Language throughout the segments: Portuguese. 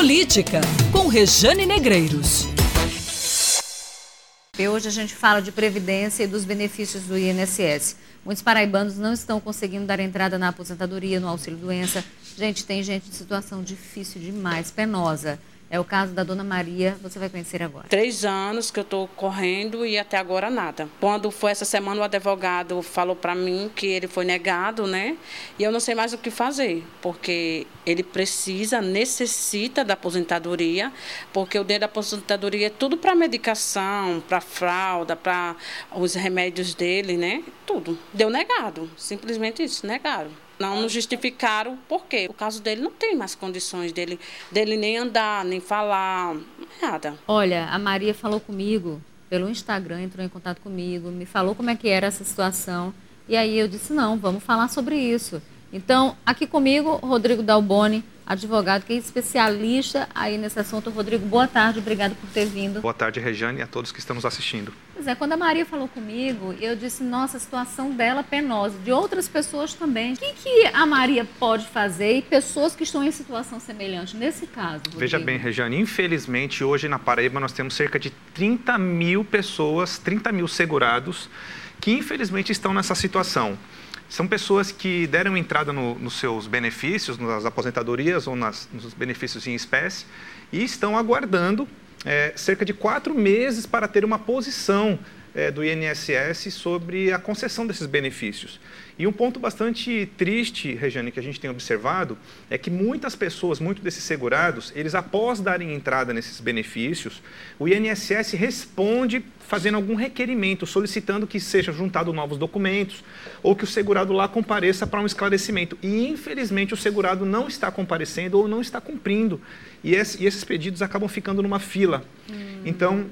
Política, com Rejane Negreiros. Hoje a gente fala de previdência e dos benefícios do INSS. Muitos paraibanos não estão conseguindo dar entrada na aposentadoria, no auxílio-doença. Gente, tem gente em situação difícil demais, penosa. É o caso da dona Maria, você vai conhecer agora. Três anos que eu estou correndo e até agora nada. Quando foi essa semana, o advogado falou para mim que ele foi negado, né? E eu não sei mais o que fazer, porque ele precisa, necessita da aposentadoria, porque o dinheiro da aposentadoria é tudo para medicação, para fralda, para os remédios dele, né? Tudo. Deu negado, simplesmente isso, negaram. Não nos justificaram por quê? O caso dele não tem mais condições dele, dele nem andar, nem falar, nada. Olha, a Maria falou comigo pelo Instagram, entrou em contato comigo, me falou como é que era essa situação. E aí eu disse, não, vamos falar sobre isso. Então, aqui comigo, Rodrigo Dalboni, advogado que é especialista aí nesse assunto. Rodrigo, boa tarde, obrigado por ter vindo. Boa tarde, Rejane, e a todos que estão nos assistindo. Pois é, quando a Maria falou comigo, eu disse, nossa, a situação dela é penosa, de outras pessoas também. O que, que a Maria pode fazer e pessoas que estão em situação semelhante nesse caso? Rodrigo? Veja bem, Rejane, infelizmente hoje na Paraíba nós temos cerca de 30 mil pessoas, 30 mil segurados que infelizmente estão nessa situação. São pessoas que deram entrada no, nos seus benefícios, nas aposentadorias ou nas, nos benefícios em espécie, e estão aguardando é, cerca de quatro meses para ter uma posição é, do INSS sobre a concessão desses benefícios. E um ponto bastante triste, Regiane, que a gente tem observado, é que muitas pessoas, muitos desses segurados, eles após darem entrada nesses benefícios, o INSS responde fazendo algum requerimento, solicitando que sejam juntados novos documentos ou que o segurado lá compareça para um esclarecimento. E, infelizmente, o segurado não está comparecendo ou não está cumprindo. E, esses pedidos acabam ficando numa fila. Hum. Então,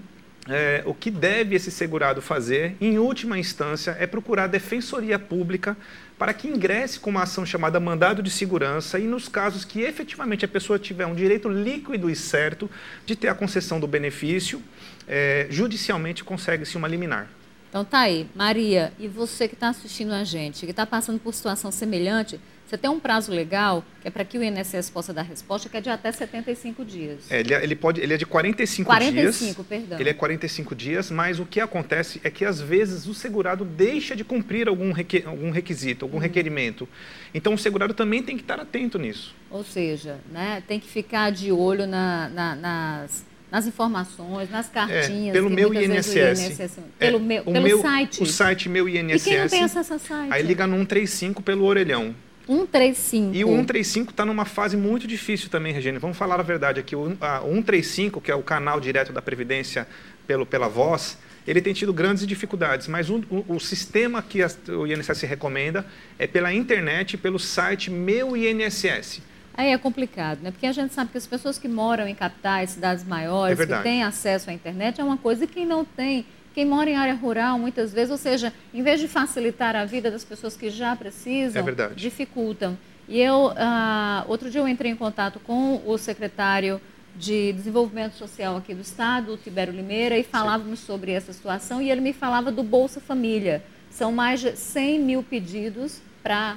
é, o que deve esse segurado fazer, em última instância, é procurar a defensoria pública para que ingresse com uma ação chamada mandado de segurança e nos casos que efetivamente a pessoa tiver um direito líquido e certo de ter a concessão do benefício, é, judicialmente consegue-se uma liminar. Então tá aí, Maria, e você que está assistindo a gente, que está passando por situação semelhante, você tem um prazo legal, que é para que o INSS possa dar resposta, que é de até 75 dias. É, ele, é, ele, pode, ele é de 45, 45 dias. 45, perdão. Ele é 45 dias, mas o que acontece é que, às vezes, o segurado deixa de cumprir algum, requ, algum requisito, algum uhum. requerimento. Então, o segurado também tem que estar atento nisso. Ou seja, né, tem que ficar de olho na, na, nas nas informações, nas cartinhas. É, pelo meu INSS. INSS é, pelo meu, pelo meu, site. O site meu INSS. E quem não tem acesso ao site? Aí liga no 135 pelo orelhão. 135. E o 135 está numa fase muito difícil também, Regina. Vamos falar a verdade aqui. O a 135, que é o canal direto da Previdência pelo, pela voz, ele tem tido grandes dificuldades, mas um, o, o, sistema que a, o INSS recomenda é pela internet, pelo site Meu INSS. Aí é complicado, né? Porque a gente sabe que as pessoas que moram em capitais, cidades maiores, é que têm acesso à internet, é uma coisa que quem não tem quem mora em área rural, muitas vezes, ou seja, em vez de facilitar a vida das pessoas que já precisam, é dificultam. E eu, uh, outro dia eu entrei em contato com o secretário de Desenvolvimento Social aqui do Estado, o Tibério Limeira, e falávamos Sim. sobre essa situação, e ele me falava do Bolsa Família. São mais de 100 mil pedidos para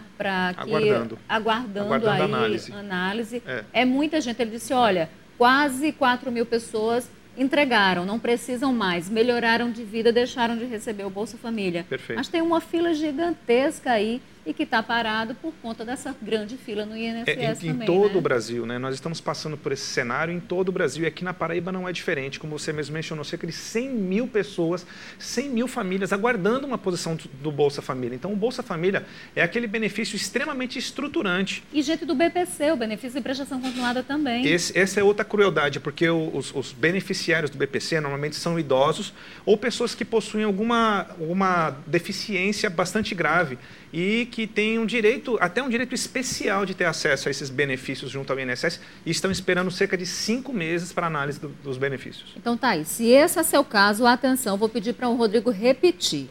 que... Aguardando. Aguardando, aguardando aí análise. análise. É. é muita gente. Ele disse, olha, quase 4 mil pessoas entregaram, não precisam mais, melhoraram de vida, deixaram de receber o Bolsa Família. Perfeito. Mas tem uma fila gigantesca aí e que está parado por conta dessa grande fila no INSS é, em, também. Em todo né? o Brasil, né? Nós estamos passando por esse cenário em todo o Brasil e aqui na Paraíba não é diferente. Como você mesmo mencionou, cerca de 100 mil pessoas, 100 mil famílias aguardando uma posição do Bolsa Família. Então, o Bolsa Família é aquele benefício extremamente estruturante. E gente do BPC, o benefício de prestação continuada também. Esse, essa é outra crueldade, porque os, os beneficiários do BPC normalmente são idosos ou pessoas que possuem alguma, alguma deficiência bastante grave e que têm um direito, até um direito especial de ter acesso a esses benefícios junto ao INSS e estão esperando cerca de cinco meses para análise do, dos benefícios. Então tá aí, se esse é seu caso, atenção, vou pedir para o Rodrigo repetir.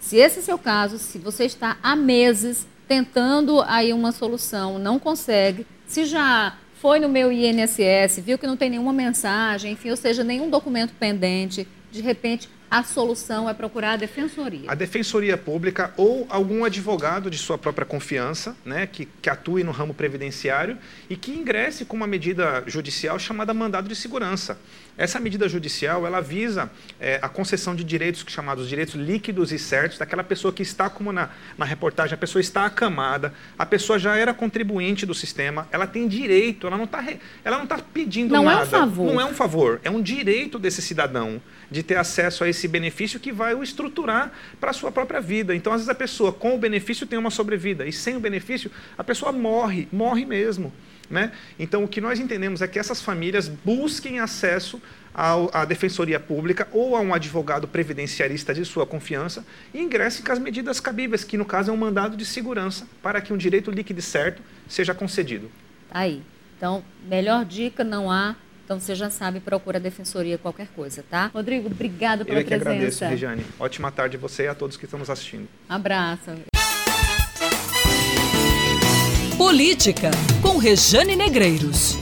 Se esse é seu caso, se você está há meses tentando aí uma solução, não consegue, se já foi no meu INSS, viu que não tem nenhuma mensagem, enfim, ou seja, nenhum documento pendente, de repente a solução é procurar a defensoria. A defensoria pública ou algum advogado de sua própria confiança, né, que, que atue no ramo previdenciário e que ingresse com uma medida judicial chamada mandado de segurança. Essa medida judicial ela visa é, a concessão de direitos chamados direitos líquidos e certos daquela pessoa que está, como na, na reportagem, a pessoa está acamada, a pessoa já era contribuinte do sistema, ela tem direito, ela não está ela não está pedindo não nada. Não é um favor. Não é um favor, é um direito desse cidadão de ter acesso a esse benefício que vai o estruturar para a sua própria vida. Então, às vezes, a pessoa com o benefício tem uma sobrevida e sem o benefício, a pessoa morre, morre mesmo. Né? Então, o que nós entendemos é que essas famílias busquem acesso à defensoria pública ou a um advogado previdenciarista de sua confiança e ingressem com as medidas cabíveis, que no caso é um mandado de segurança para que um direito líquido certo seja concedido. Aí. Então, melhor dica não há. Então você já sabe, procura a defensoria qualquer coisa, tá? Rodrigo, obrigado pela Eu é que presença. agradeço, Regiane. Ótima tarde a você e a todos que estão nos assistindo. Abraço. Política, com Rejane Negreiros.